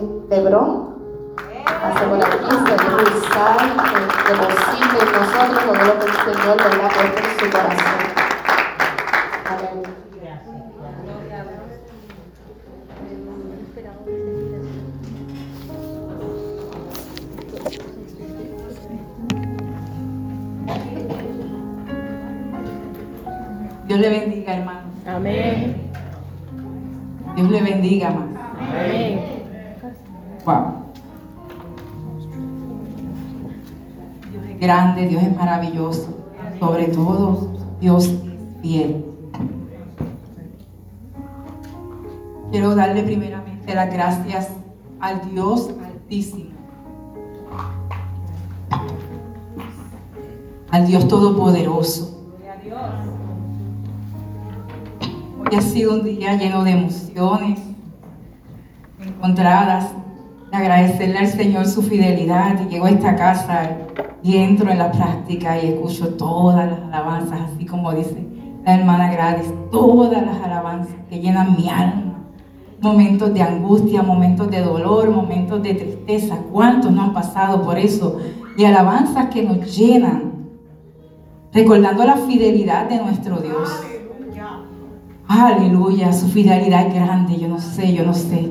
en Lebrón. Hacemos la 15 de usar, que deposite en nosotros todo lo que el Señor le ha puesto en su corazón. Dios le bendiga, hermano. Amén. Dios le bendiga, hermano. Amén. Wow. Dios es grande, Dios es maravilloso. Sobre todo, Dios fiel. Quiero darle primeramente las gracias al Dios Altísimo. Al Dios Todopoderoso. Hoy ha sido un día lleno de emociones encontradas, de agradecerle al Señor su fidelidad. Y llego a esta casa y entro en la práctica y escucho todas las alabanzas, así como dice la hermana Gladys, todas las alabanzas que llenan mi alma. Momentos de angustia, momentos de dolor, momentos de tristeza. ¿Cuántos no han pasado por eso? Y alabanzas que nos llenan, recordando la fidelidad de nuestro Dios. Aleluya, su fidelidad es grande, yo no sé, yo no sé.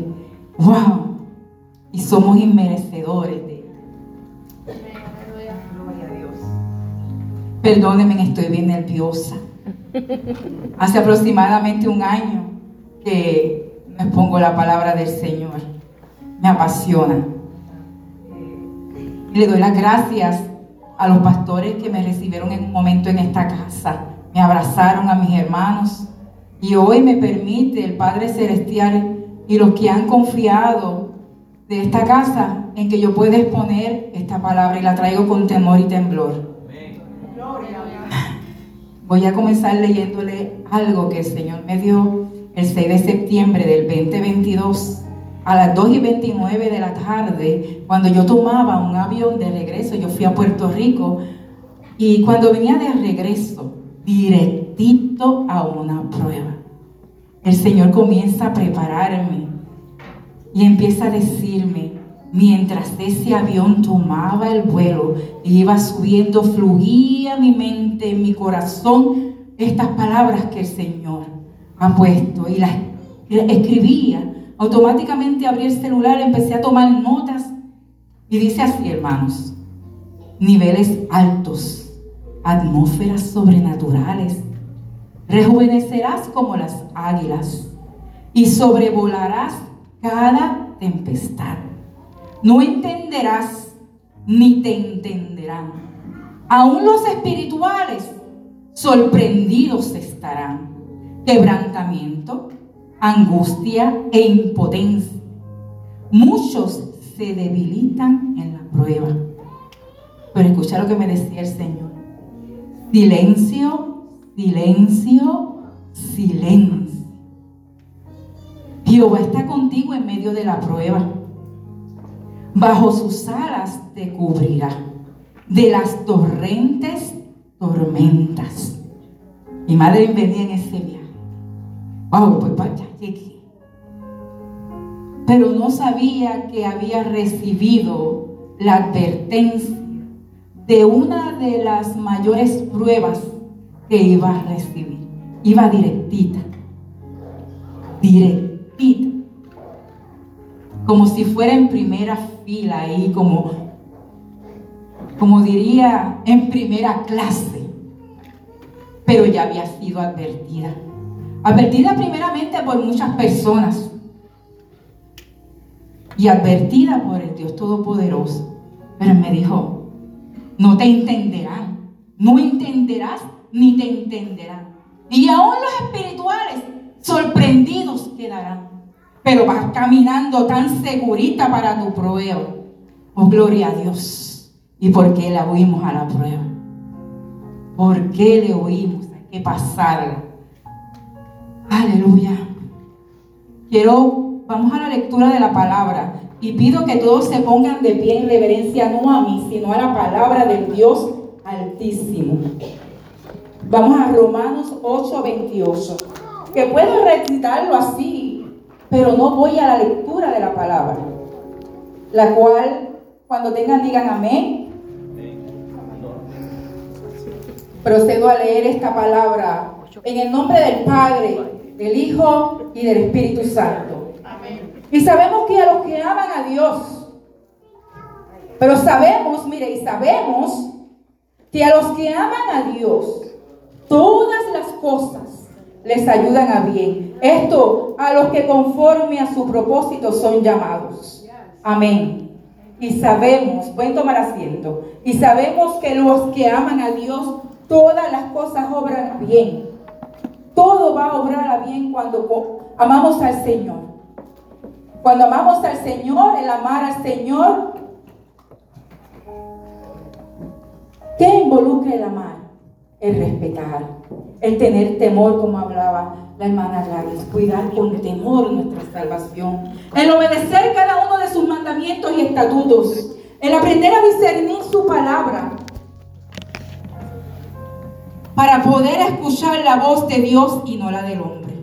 Wow. Y somos inmerecedores de Gloria a Dios. Perdónenme, estoy bien nerviosa. Hace aproximadamente un año que me expongo la palabra del Señor. Me apasiona. Y le doy las gracias a los pastores que me recibieron en un momento en esta casa. Me abrazaron a mis hermanos y hoy me permite el Padre Celestial y los que han confiado de esta casa en que yo pueda exponer esta palabra y la traigo con temor y temblor. Voy a comenzar leyéndole algo que el Señor me dio el 6 de septiembre del 2022 a las 2 y 29 de la tarde, cuando yo tomaba un avión de regreso, yo fui a Puerto Rico y cuando venía de regreso, directito a una prueba, el Señor comienza a prepararme y empieza a decirme, mientras ese avión tomaba el vuelo y iba subiendo, fluía mi mente, mi corazón, estas palabras que el Señor ha puesto. Y las escribía. Automáticamente abrí el celular, empecé a tomar notas. Y dice así, hermanos, niveles altos, atmósferas sobrenaturales, rejuvenecerás como las águilas y sobrevolarás cada tempestad. No entenderás ni te entenderán. Aún los espirituales sorprendidos estarán. Quebrantamiento, angustia e impotencia. Muchos se debilitan en la prueba. Pero escucha lo que me decía el Señor. Silencio, silencio, silencio. Jehová está contigo en medio de la prueba. Bajo sus alas te cubrirá de las torrentes tormentas. Mi madre venía en ese viaje. Wow, pues allá llegué. Pero no sabía que había recibido la advertencia de una de las mayores pruebas que iba a recibir. Iba directita. Como si fuera en primera fila ahí, como, como diría, en primera clase. Pero ya había sido advertida. Advertida primeramente por muchas personas. Y advertida por el Dios Todopoderoso. Pero me dijo, no te entenderán. No entenderás ni te entenderán. Y aún los espirituales sorprendidos quedarán pero vas caminando tan segurita para tu prueba. Oh, gloria a Dios. ¿Y por qué la oímos a la prueba? ¿Por qué le oímos? Hay que pasarla. Aleluya. Quiero, vamos a la lectura de la palabra y pido que todos se pongan de pie en reverencia no a mí, sino a la palabra del Dios Altísimo. Vamos a Romanos 8, 28. Que puedo recitarlo así, pero no voy a la lectura de la palabra. la cual cuando tengan digan amén. Procedo a leer esta palabra en el nombre del Padre, del Hijo y del Espíritu Santo. Y sabemos que a los que aman a Dios, pero sabemos, mire, y sabemos que a los que aman a Dios, todas las cosas les ayudan a bien. Esto a los que conforme a su propósito son llamados. Amén. Y sabemos, pueden tomar asiento, y sabemos que los que aman a Dios, todas las cosas obran bien. Todo va a obrar a bien cuando amamos al Señor. Cuando amamos al Señor, el amar al Señor, ¿qué involucra el amar? El respetar, el tener temor, como hablaba la hermana Gladys, cuidar con temor nuestra salvación, el obedecer cada uno de sus mandamientos y estatutos, el aprender a discernir su palabra, para poder escuchar la voz de Dios y no la del hombre.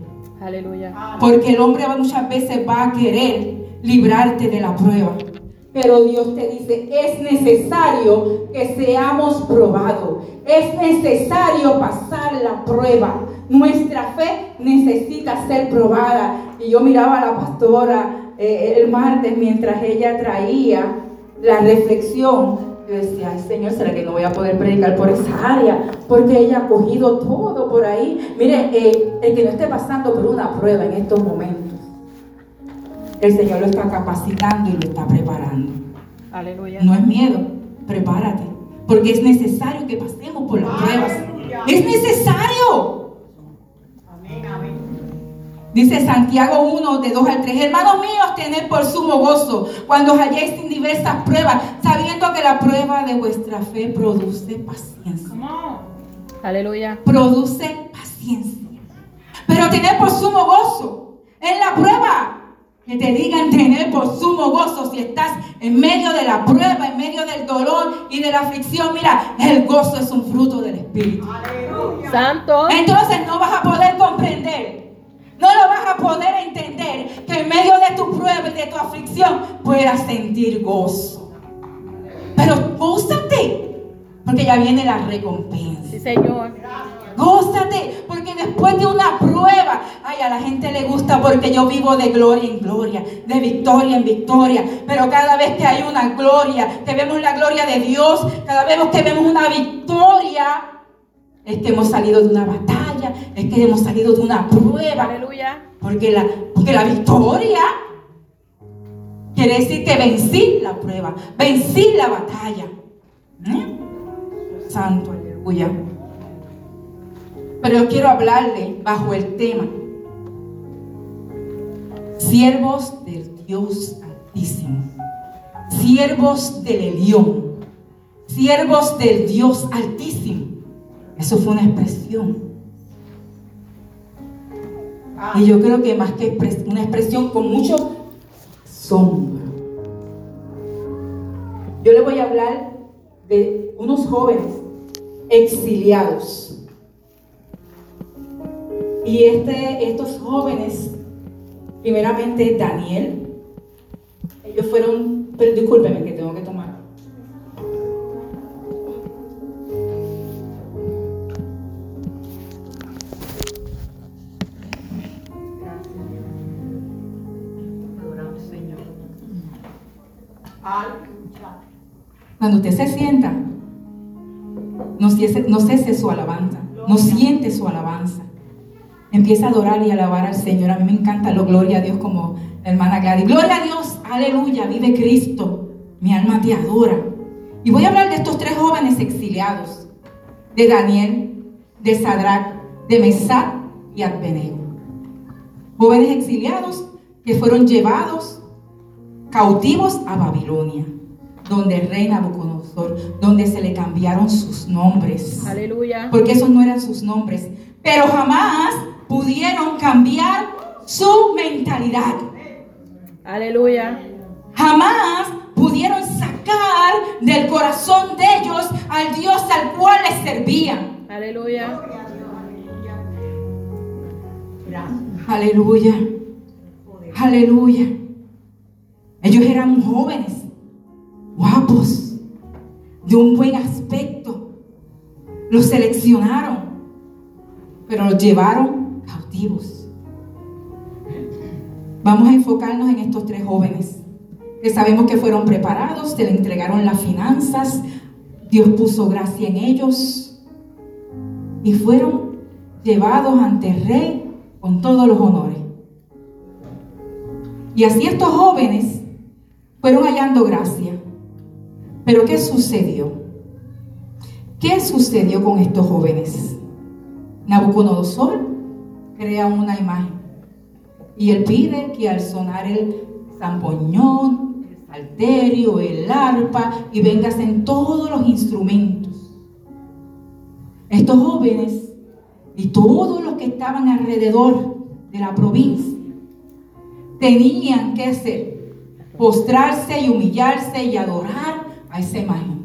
Aleluya. Porque el hombre muchas veces va a querer librarte de la prueba. Pero Dios te dice, es necesario que seamos probados. Es necesario pasar la prueba. Nuestra fe necesita ser probada. Y yo miraba a la pastora eh, el martes mientras ella traía la reflexión yo decía, ay Señor, ¿será que no voy a poder predicar por esa área? Porque ella ha cogido todo por ahí. Mire, eh, el que no esté pasando por una prueba en estos momentos, el Señor lo está capacitando y lo está preparando. Aleluya. No es miedo, prepárate. Porque es necesario que pasemos por las pruebas. Es necesario. Dice Santiago 1, de 2 al 3. Hermanos míos, tened por sumo gozo cuando halléis en diversas pruebas, sabiendo que la prueba de vuestra fe produce paciencia. Aleluya. Produce paciencia. Pero tener por sumo gozo. Que te digan tener por sumo gozo si estás en medio de la prueba, en medio del dolor y de la aflicción. Mira, el gozo es un fruto del Espíritu. Santo. Entonces no vas a poder comprender no lo vas a poder entender que en medio de tu prueba y de tu aflicción puedas sentir gozo. Pero gózate, porque ya viene la recompensa. Sí, Señor. Gózate, porque después de una prueba, ay, a la gente le gusta porque yo vivo de gloria en gloria, de victoria en victoria. Pero cada vez que hay una gloria, que vemos la gloria de Dios, cada vez que vemos una victoria, es que hemos salido de una batalla, es que hemos salido de una prueba. Aleluya. Porque la, porque la victoria quiere decir que vencí la prueba, vencí la batalla. ¿Eh? Santo, aleluya. Pero yo quiero hablarle bajo el tema. Siervos del Dios Altísimo. Siervos del Elión. Siervos del Dios Altísimo. Eso fue una expresión. Y yo creo que más que una expresión con mucho sombra. Yo le voy a hablar de unos jóvenes exiliados. Y este, estos jóvenes, primeramente Daniel, ellos fueron, pero discúlpeme que tengo que tomar Cuando usted se sienta, no no cese su alabanza, no siente su alabanza. Empieza a adorar y alabar al Señor. A mí me encanta lo gloria a Dios como la hermana Gladys. Gloria a Dios, aleluya, vive Cristo. Mi alma te adora. Y voy a hablar de estos tres jóvenes exiliados, de Daniel, de Sadrach, de Mesach y Abednego. Jóvenes exiliados que fueron llevados cautivos a Babilonia donde reina Nabucodonosor, donde se le cambiaron sus nombres. Aleluya. Porque esos no eran sus nombres. Pero jamás pudieron cambiar su mentalidad. Aleluya. Jamás pudieron sacar del corazón de ellos al Dios al cual les servían. Aleluya. Aleluya. Aleluya. Ellos eran jóvenes, guapos, de un buen aspecto. Los seleccionaron, pero los llevaron cautivos. Vamos a enfocarnos en estos tres jóvenes que sabemos que fueron preparados, se le entregaron las finanzas, Dios puso gracia en ellos y fueron llevados ante el rey con todos los honores. Y así estos jóvenes fueron hallando gracia. Pero ¿qué sucedió? ¿Qué sucedió con estos jóvenes? Nabucodonosor crea una imagen y él pide que al sonar el zampoñón, el salterio, el arpa y vengas en todos los instrumentos. Estos jóvenes y todos los que estaban alrededor de la provincia tenían que hacer postrarse y humillarse y adorar a esa imagen.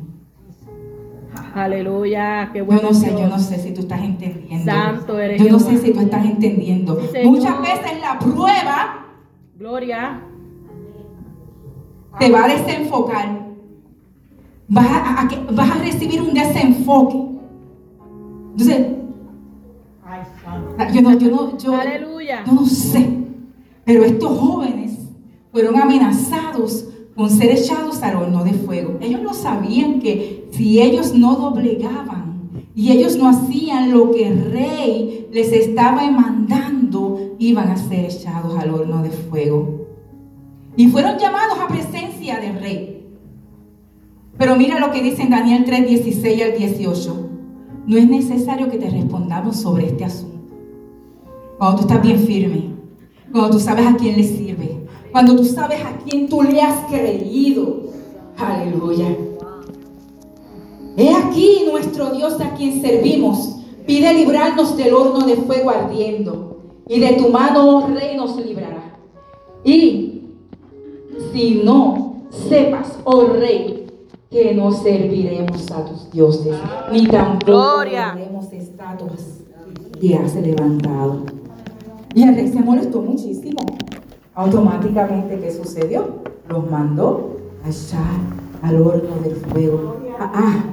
Aleluya. Qué Yo bueno. no sé, Dios. yo no sé si tú estás entendiendo. Santo eres Yo no sé si tú estás entendiendo. Sí. Muchas veces la prueba Gloria. te va a desenfocar. Vas a, a que- vas a recibir un desenfoque. Entonces, yo no, yo no, yo, Aleluya. yo no sé. Pero estos jóvenes fueron amenazados con ser echados al horno de fuego. Ellos no sabían que si ellos no doblegaban y ellos no hacían lo que el rey les estaba mandando, iban a ser echados al horno de fuego. Y fueron llamados a presencia del rey. Pero mira lo que dice en Daniel 3, 16 al 18. No es necesario que te respondamos sobre este asunto. Cuando tú estás bien firme, cuando tú sabes a quién le sirve, cuando tú sabes a quién tú le has creído. Aleluya. He aquí nuestro Dios a quien servimos. Pide librarnos del horno de fuego ardiendo. Y de tu mano, oh rey, nos librará. Y si no sepas, oh rey, que no serviremos a tus dioses, ni tampoco haremos estatuas que has levantado. Y el rey se molestó muchísimo. Automáticamente, ¿qué sucedió? Los mandó a echar al horno del fuego. Ah, ah,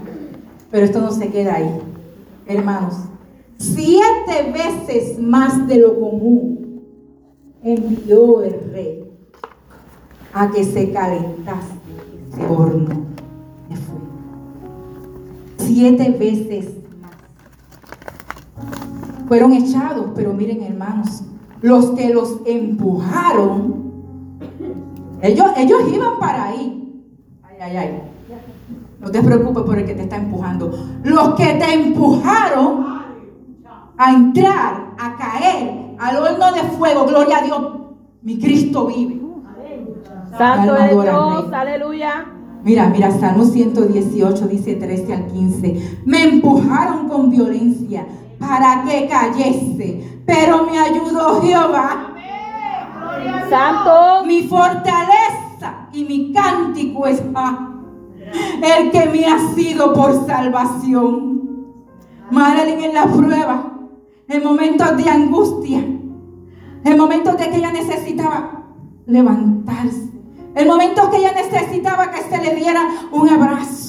pero esto no se queda ahí. Hermanos, siete veces más de lo común envió el rey a que se calentase ese horno de fuego. Siete veces más. Fueron echados, pero miren hermanos, los que los empujaron, ellos, ellos iban para ahí. Ay, ay, ay. No te preocupes por el que te está empujando. Los que te empujaron a entrar, a caer al horno de fuego, gloria a Dios, mi Cristo vive. Santo al Dios. Aleluya. Mira, mira, Salmo 118 dice 13 al 15. Me empujaron con violencia para que cayese, pero me ayudó Jehová, Santo. mi fortaleza y mi cántico es el que me ha sido por salvación. Madeline en la prueba, en momentos de angustia, en momentos de que ella necesitaba levantarse, en momentos que ella necesitaba que se le diera un abrazo.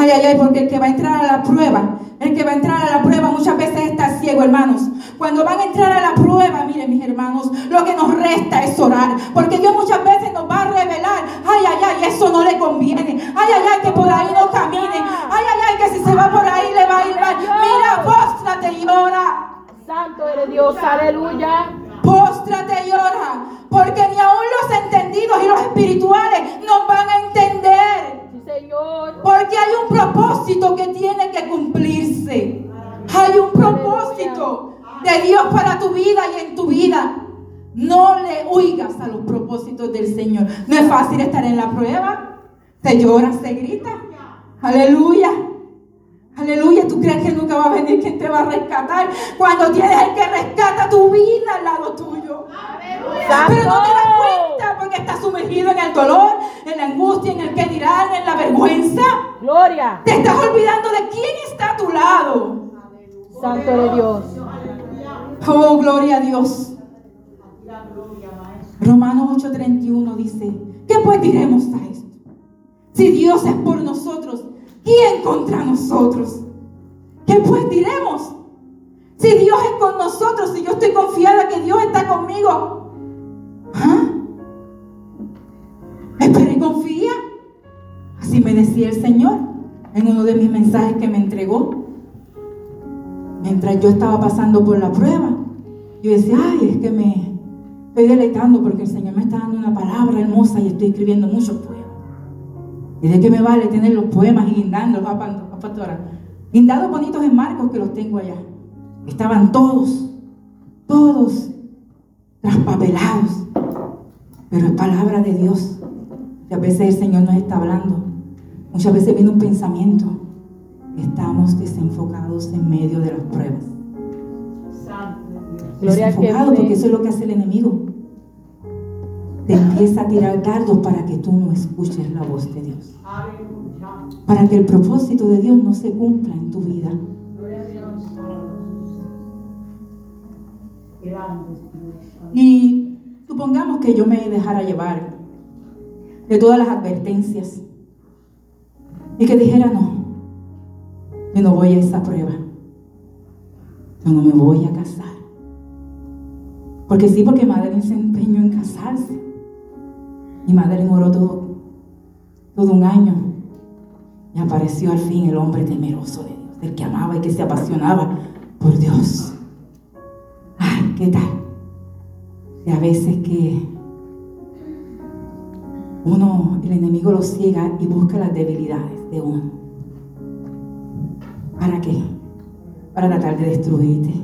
Ay, ay, ay, porque el que va a entrar a la prueba, el que va a entrar a la prueba muchas veces está ciego, hermanos. Cuando van a entrar a la prueba, miren mis hermanos, lo que nos resta es orar, porque Dios muchas veces nos va a revelar, ay, ay, ay, eso no le conviene, ay, ay, ay, que por ahí no camine, ay, ay, ay, que si se va por ahí le va a ir mal. Mira, póstrate y ora. Santo eres Dios. Aleluya. Póstrate y ora, porque ni aun los entendidos y los espirituales nos van a entender. Señor. Porque hay un propósito que tiene que cumplirse. Hay un propósito de Dios para tu vida y en tu vida. No le huigas a los propósitos del Señor. No es fácil estar en la prueba. Se llora, se grita. Aleluya. Aleluya. ¿Tú crees que nunca va a venir quien te va a rescatar? Cuando tienes el que rescata tu vida al lado tuyo. Pero no te das cuenta porque estás sumergido en el dolor, en la angustia, en el que dirán, en la vergüenza. Gloria. Te estás olvidando de quién está a tu lado. Santo eres Dios. Oh, gloria a Dios. Romanos 8:31 dice, ¿qué pues diremos a esto? Si Dios es por nosotros, ¿quién contra nosotros? ¿Qué pues diremos? Si Dios es con nosotros, si yo estoy confiada que Dios está conmigo, ¿ah? Espera y confía. Así me decía el Señor en uno de mis mensajes que me entregó. Mientras yo estaba pasando por la prueba, yo decía, ay, es que me estoy deleitando porque el Señor me está dando una palabra hermosa y estoy escribiendo muchos poemas. ¿Y de qué me vale tener los poemas y guindando, pastora? Guindados bonitos en Marcos que los tengo allá. Estaban todos, todos traspapelados. Pero es palabra de Dios. Y a veces el Señor nos está hablando. Muchas veces viene un pensamiento. Estamos desenfocados en medio de las pruebas. desenfocados porque eso es lo que hace el enemigo. Te empieza a tirar dardos para que tú no escuches la voz de Dios. Para que el propósito de Dios no se cumpla en tu vida. Y supongamos que yo me dejara llevar de todas las advertencias y que dijera, no, yo no voy a esa prueba, yo no me voy a casar. Porque sí, porque Madeleine se empeñó en casarse. Y Madeleine oró todo, todo un año. Y apareció al fin el hombre temeroso de Dios, el que amaba y que se apasionaba por Dios. Ay, ¿qué tal? Y a veces que uno, el enemigo lo ciega y busca las debilidades de uno. ¿Para qué? Para tratar de destruirte.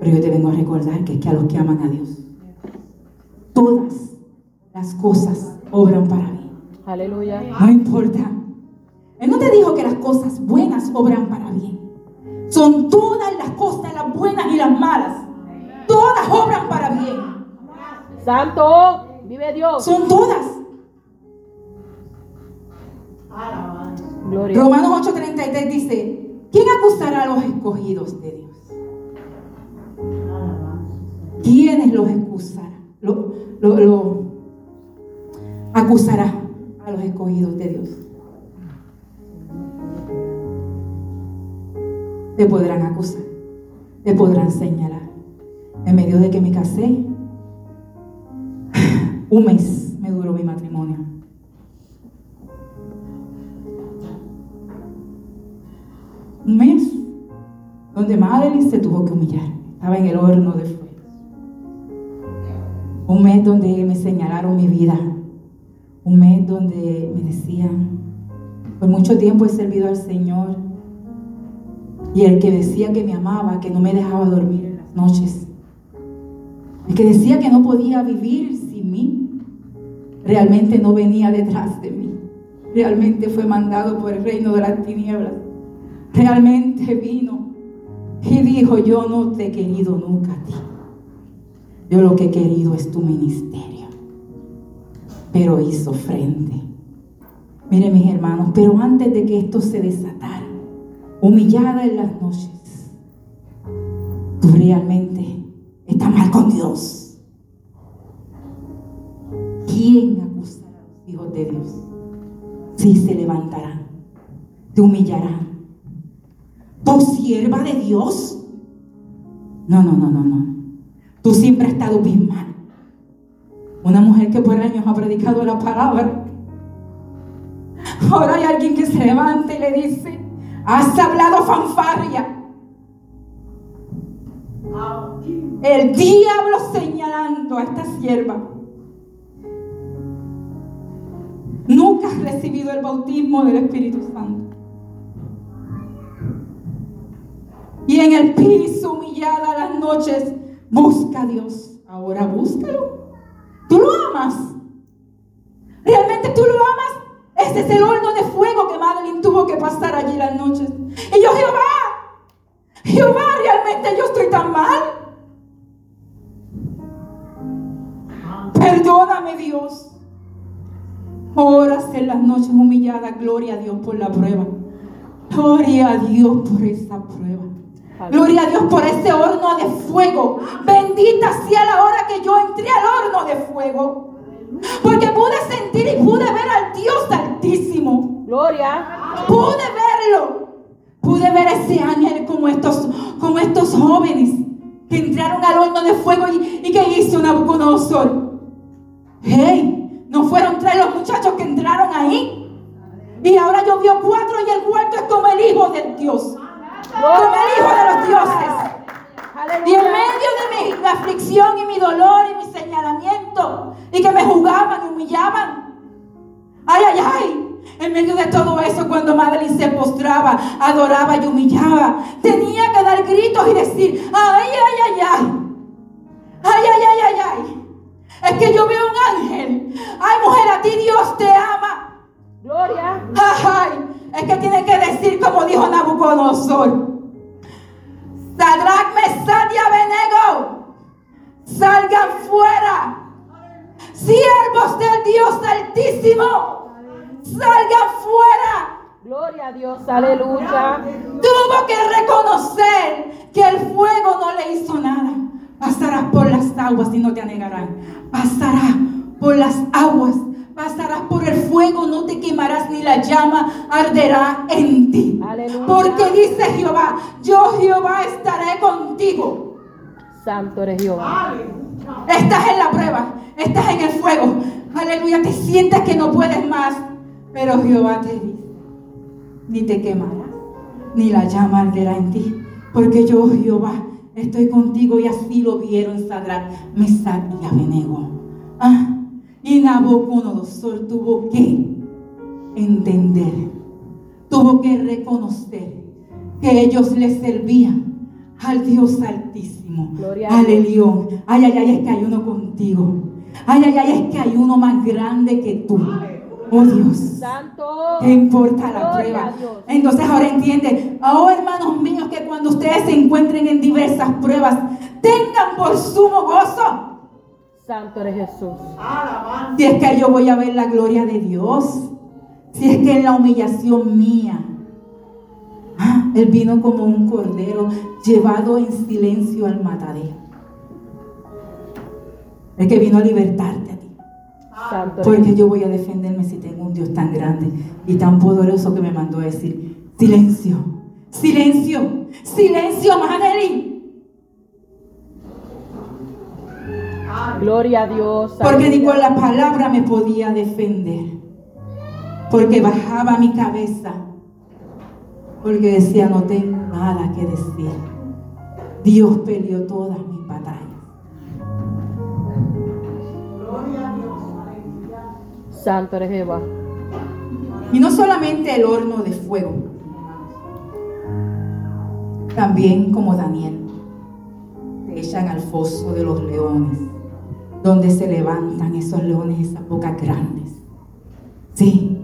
Pero yo te vengo a recordar que es que a los que aman a Dios, todas las cosas obran para mí. Aleluya. No importa. Él no te dijo que las cosas buenas obran para bien. Son todas las cosas, las buenas y las malas. Todas obran para bien. Santo, vive Dios. Son todas. Gloria. Romanos 8:33 dice, ¿quién acusará a los escogidos de Dios? ¿Quiénes los excusará? Lo, lo- lo acusará a los escogidos de Dios. Te podrán acusar, te podrán señalar. En medio de que me casé, un mes me duró mi matrimonio. Donde Madeline se tuvo que humillar. Estaba en el horno de fuego. Un mes donde me señalaron mi vida. Un mes donde me decían, por mucho tiempo he servido al Señor. Y el que decía que me amaba, que no me dejaba dormir en las noches. El que decía que no podía vivir sin mí, realmente no venía detrás de mí. Realmente fue mandado por el reino de las tinieblas. Realmente vino y dijo, yo no te he querido nunca a ti. Yo lo que he querido es tu ministerio. Pero hizo frente. Miren mis hermanos, pero antes de que esto se desatara, humillada en las noches, tú realmente estás mal con Dios. ¿Quién acusará a los hijos de Dios? Sí se levantarán, te humillarán. ¿Tu sierva de Dios? No, no, no, no, no. Tú siempre has estado bien. Una mujer que por años ha predicado la palabra. Ahora hay alguien que se levanta y le dice, has hablado fanfarria. El diablo señalando a esta sierva. Nunca has recibido el bautismo del Espíritu Santo. Y en el piso humillada las noches busca a Dios. Ahora búscalo. Tú lo amas. Realmente tú lo amas. Ese es el horno de fuego que Madeline tuvo que pasar allí las noches. Y yo, Jehová, Jehová, realmente yo estoy tan mal. Perdóname, Dios. Horas en las noches humilladas. Gloria a Dios por la prueba. Gloria a Dios por esa prueba. Gloria a Dios por ese horno de fuego. Bendita sea la hora que yo entré al horno de fuego. Porque pude sentir y pude ver al Dios altísimo. Gloria. Pude verlo. Pude ver ese ángel como estos, como estos jóvenes que entraron al horno de fuego y, y que hizo Nabucodonosor. Hey, no fueron tres los muchachos que entraron ahí. Y ahora yo vio cuatro y el cuarto es como el hijo del Dios. Como el hijo de los dioses. Y en medio de mi aflicción y mi dolor y mi señalamiento, y que me jugaban y humillaban. Ay, ay, ay. En medio de todo eso, cuando Madeline se postraba, adoraba y humillaba, tenía que dar gritos y decir, ay, ay, ay, ay. Ay, ay, ay, ay, ay. Es que yo veo un ángel. Ay, mujer, a ti Dios te ama. Gloria. Ay, es que tiene que decir como dijo Nabucodonosor. Sadrach, Mesach y Abednego, salgan fuera. Siervos del Dios Altísimo, salgan fuera. Gloria a Dios. Aleluya. Tuvo que reconocer que el fuego no le hizo nada. Pasarás por las aguas y no te anegarán. Pasarás por las aguas. Pasarás por el fuego, no te quemarás ni la llama arderá en ti. Aleluya. Porque dice Jehová, yo Jehová estaré contigo. Santo eres Jehová. Estás en la prueba, estás en el fuego. Aleluya, te sientes que no puedes más. Pero Jehová te dice, ni te quemarás, ni la llama arderá en ti. Porque yo, Jehová, estoy contigo y así lo vieron Sadrach, Mesach y Abednego. Ah, y Nabucodonosor tuvo que entender, tuvo que reconocer que ellos le servían al Dios altísimo, Gloria al. Elión. Ay, ay, ay, es que hay uno contigo. Ay, ay, ay, es que hay uno más grande que tú. Oh Dios. Santo. ¿Qué importa la prueba? Entonces ahora entiende, oh hermanos míos, que cuando ustedes se encuentren en diversas pruebas, tengan por sumo gozo. Santo eres Jesús. Si es que yo voy a ver la gloria de Dios, si es que en la humillación mía, ah, Él vino como un cordero llevado en silencio al matadero. El que vino a libertarte a ti. Santo Porque yo voy a defenderme si tengo un Dios tan grande y tan poderoso que me mandó a decir, silencio, silencio, silencio, Maneli. Gloria a Dios. Porque ni con la palabra me podía defender. Porque bajaba mi cabeza. Porque decía, no tengo nada que decir. Dios peleó todas mis batallas. Santo eres Jehová. Y no solamente el horno de fuego. También como Daniel. Te echan al foso de los leones. Donde se levantan esos leones, esas bocas grandes. Sí.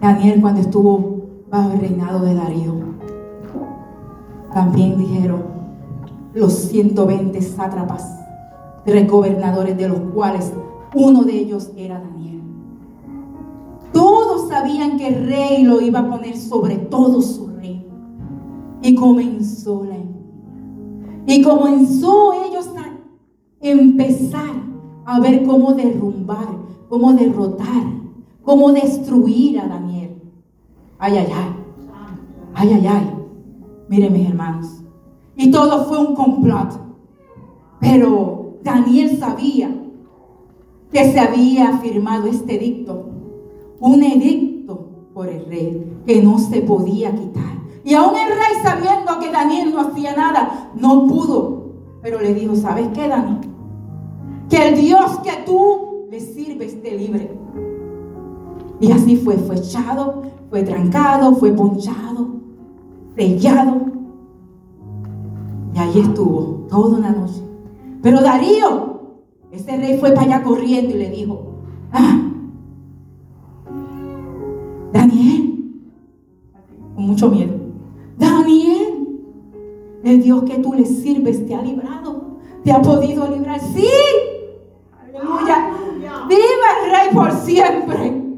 Daniel cuando estuvo bajo el reinado de Darío. También dijeron los 120 sátrapas, tres gobernadores de los cuales uno de ellos era Daniel. Todos sabían que el rey lo iba a poner sobre todo su reino. Y comenzó la. Y comenzó ellos a empezar a ver cómo derrumbar, cómo derrotar, cómo destruir a Daniel. Ay, ay, ay. Ay, ay, ay. Miren mis hermanos. Y todo fue un complot. Pero Daniel sabía que se había firmado este edicto. Un edicto por el rey que no se podía quitar. Y aún el rey sabiendo que Daniel no hacía nada, no pudo. Pero le dijo, ¿sabes qué, Daniel? Que el Dios que tú le sirves esté libre. Y así fue, fue echado, fue trancado, fue ponchado, sellado. Y ahí estuvo toda una noche. Pero Darío, ese rey fue para allá corriendo y le dijo, ah, Daniel, con mucho miedo, Daniel, el Dios que tú le sirves te ha librado, te ha podido librar. Sí, aleluya. Viva el rey por siempre.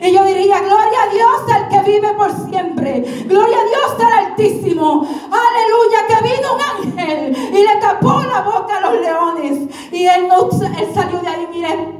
Y yo diría, gloria a Dios al que vive por siempre. Gloria a Dios al Altísimo. Aleluya, que vino un ángel y le tapó la boca a los leones. Y él, no, él salió de ahí, mire,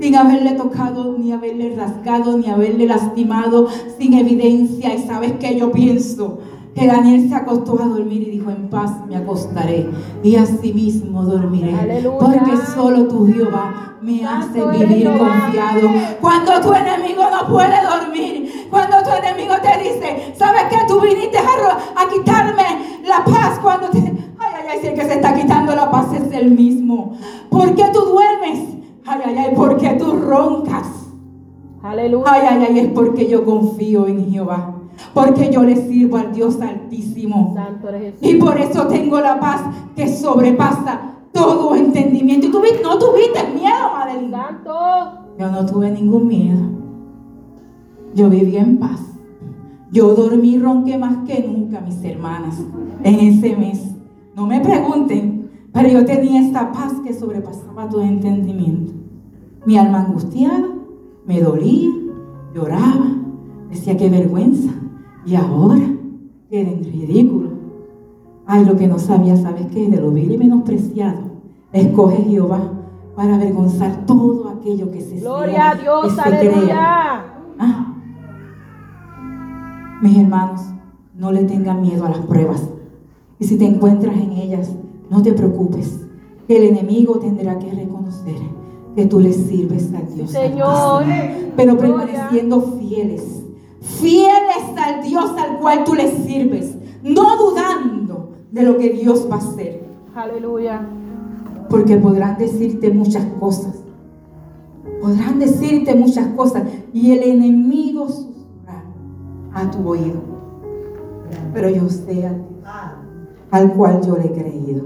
sin haberle tocado, ni haberle rasgado, ni haberle lastimado, sin evidencia. Y sabes que yo pienso que Daniel se acostó a dormir y dijo, en paz me acostaré y asimismo dormiré. Aleluya. Porque solo tu Jehová me hace vivir confiado. Cuando tu enemigo no puede dormir, cuando tu enemigo te dice, ¿sabes qué? Tú viniste a, a quitarme la paz cuando te... Ay, ay, ay, si el que se está quitando la paz es el mismo. ¿Por qué tú duermes? Ay, ay, ay, ¿por qué tú roncas? Aleluya. Ay, ay, ay, es porque yo confío en Jehová. Porque yo le sirvo al Dios altísimo. Santo eres Jesús. Y por eso tengo la paz que sobrepasa todo entendimiento. Y tú no tuviste miedo, Madeline. Yo no tuve ningún miedo. Yo viví en paz. Yo dormí y ronqué más que nunca, mis hermanas, en ese mes. No me pregunten, pero yo tenía esta paz que sobrepasaba todo entendimiento. Mi alma angustiada, me dolía, lloraba, decía qué vergüenza. Y ahora, quedé en ridículo. Ay, lo que no sabía, ¿sabes qué? De lo vil y menospreciado, escoge Jehová para avergonzar todo aquello que se Gloria a Dios. que. Aleluya. Ah. Mis hermanos, no le tengan miedo a las pruebas. Y si te encuentras en ellas, no te preocupes, que el enemigo tendrá que reconocer que tú le sirves a Dios. Señor. Pero permaneciendo fieles, fieles al Dios al cual tú le sirves, no dudando de lo que Dios va a hacer. Aleluya. Porque podrán decirte muchas cosas. Podrán decirte muchas cosas. Y el enemigo susurrará a tu oído. Pero yo sé al, al cual yo le he creído.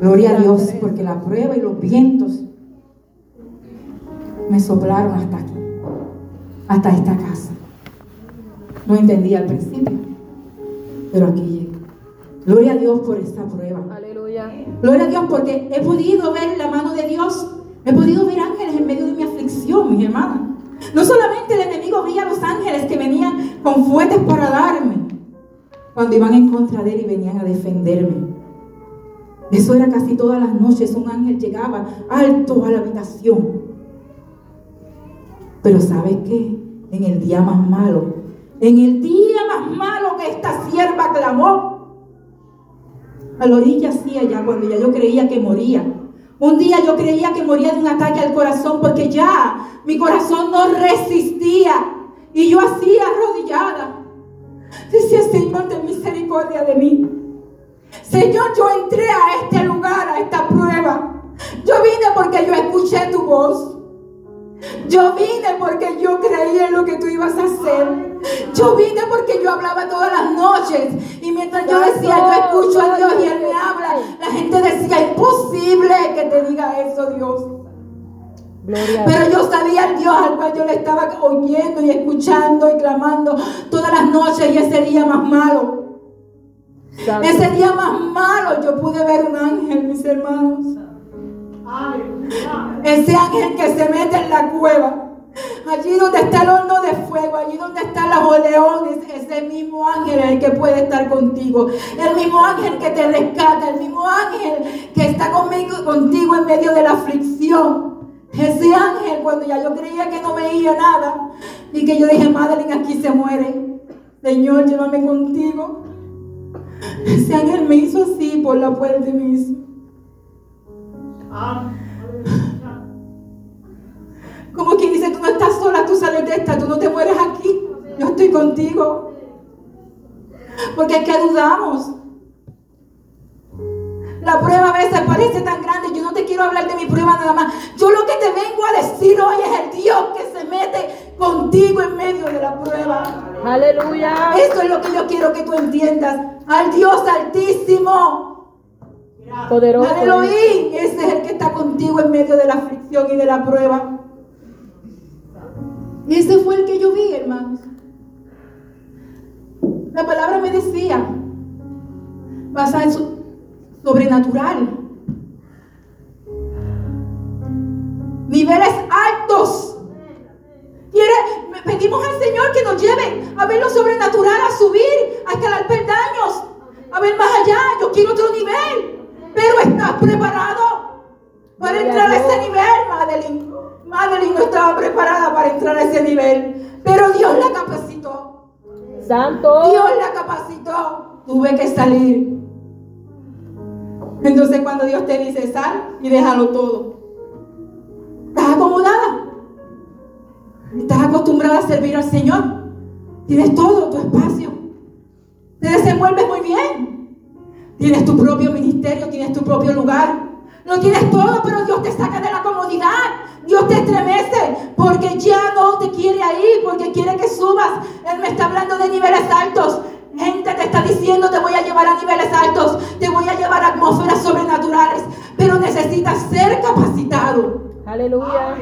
Gloria a Dios, porque la prueba y los vientos me soplaron hasta aquí, hasta esta casa. No entendía al principio, pero aquí llegué. Gloria a Dios por esta prueba. Aleluya. Gloria a Dios porque he podido ver la mano de Dios. He podido ver ángeles en medio de mi aflicción, mis hermanas. No solamente el enemigo veía a los ángeles que venían con fuetes para darme, cuando iban en contra de él y venían a defenderme. Eso era casi todas las noches. Un ángel llegaba alto a la habitación. Pero ¿sabes qué? En el día más malo, en el día más malo que esta sierva clamó, a la orilla hacía ya cuando ya yo creía que moría. Un día yo creía que moría de un ataque al corazón porque ya mi corazón no resistía y yo hacía arrodillada. Decía, Señor, ten misericordia de mí. Señor, yo entré a este lugar, a esta prueba. Yo vine porque yo escuché tu voz. Yo vine porque yo creía en lo que tú ibas a hacer. Yo vine porque yo hablaba todas las noches. Y mientras yo decía, yo escucho a Dios y Él me habla, la gente decía, imposible que te diga eso, Dios. Pero yo sabía al Dios al cual yo le estaba oyendo y escuchando y clamando todas las noches y ese día más malo. Ese día más malo yo pude ver un ángel, mis hermanos. Ese ángel que se mete en la cueva. Allí donde está el horno de fuego, allí donde están los leones, ese mismo ángel el que puede estar contigo. El mismo ángel que te rescata, el mismo ángel que está conmigo, contigo en medio de la aflicción. Ese ángel, cuando ya yo creía que no veía nada, y que yo dije, Madeline, aquí se muere. Señor, llévame contigo. Ese ángel me hizo así por la puerta y me hizo. Como quien dice, tú no estás sola, tú sales de esta, tú no te mueres aquí. Yo estoy contigo. Porque es que dudamos. La prueba a veces parece tan grande. Yo no te quiero hablar de mi prueba nada más. Yo lo que te vengo a decir hoy es el Dios que se mete contigo en medio de la prueba. Aleluya. Eso es lo que yo quiero que tú entiendas. Al Dios altísimo. Poderoso. Elohim. Ese es el que está contigo en medio de la aflicción y de la prueba. Y ese fue el que yo vi, hermanos. La palabra me decía, basada en su sobrenatural. Niveles altos. Quiere pedimos al Señor que nos lleve a ver lo sobrenatural, a subir, a escalar peldaños, a ver más allá. Yo quiero otro nivel. Pero estás preparado para entrar a ese nivel, Madeline. Madeline no estaba preparada para entrar a ese nivel. Pero Dios la capacitó. Santo. Dios la capacitó. Tuve que salir. Entonces cuando Dios te dice sal y déjalo todo. ¿Estás acomodada? ¿Estás acostumbrada a servir al Señor? Tienes todo tu espacio. Te desenvuelves muy bien. Tienes tu propio ministerio, tienes tu propio lugar. Lo tienes todo, pero Dios te saca de la comodidad. Dios te estremece porque ya no te quiere ahí, porque quiere que subas. Él me está hablando de niveles altos. Gente te está diciendo, te voy a llevar a niveles altos, te voy a llevar a atmósferas sobrenaturales, pero necesitas ser capacitado. Aleluya.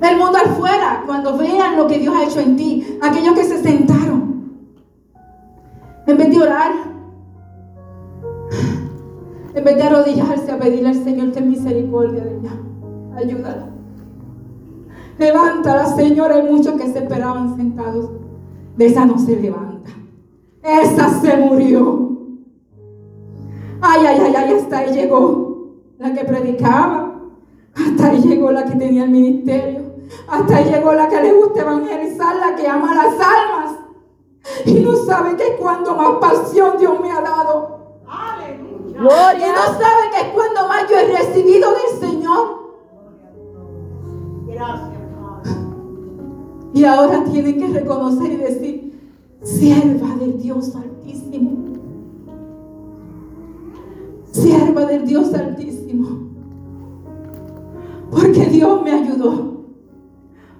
El mundo afuera, cuando vean lo que Dios ha hecho en ti, aquellos que se sentaron, en vez de orar, en vez de arrodillarse a pedirle al Señor ten misericordia de ella, ayúdala. Levántala, Señor. Hay muchos que se esperaban sentados. De esa no se levanta. Esa se murió. Ay, ay, ay, ay, hasta ahí llegó la que predicaba. Hasta ahí llegó la que tenía el ministerio. Hasta ahí llegó la que le gusta evangelizar, la que ama las almas. Y no sabe que es cuando más pasión Dios me ha dado. Y Gloria. no sabe que es cuando más yo he recibido del Señor. Y ahora tienen que reconocer y decir, sierva del Dios Altísimo. Sierva del Dios Altísimo. Porque Dios me ayudó.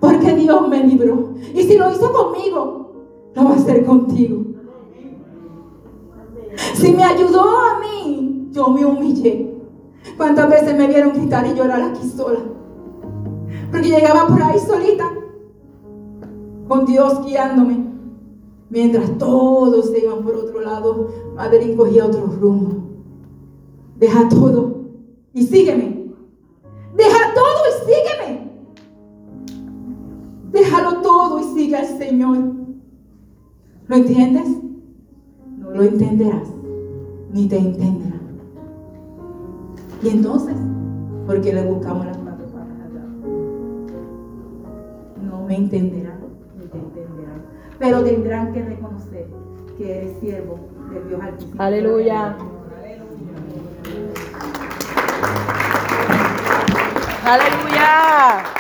Porque Dios me libró. Y si lo hizo conmigo, lo va a hacer contigo. Si me ayudó a mí, yo me humillé. ¿Cuántas veces me vieron gritar y llorar aquí sola? Porque llegaba por ahí solita, con Dios guiándome. Mientras todos se iban por otro lado, Madeline cogía otro rumbo. Deja todo y sígueme. Deja todo y sígueme. Déjalo todo y sigue al Señor. ¿Lo entiendes? No lo entenderás, ni te entenderá. Y entonces, ¿por qué le buscamos las cuatro patas al gato? No me entenderán, ni te entenderán. Pero tendrán que reconocer que eres siervo de Dios Altísimo. Aleluya. Aleluya.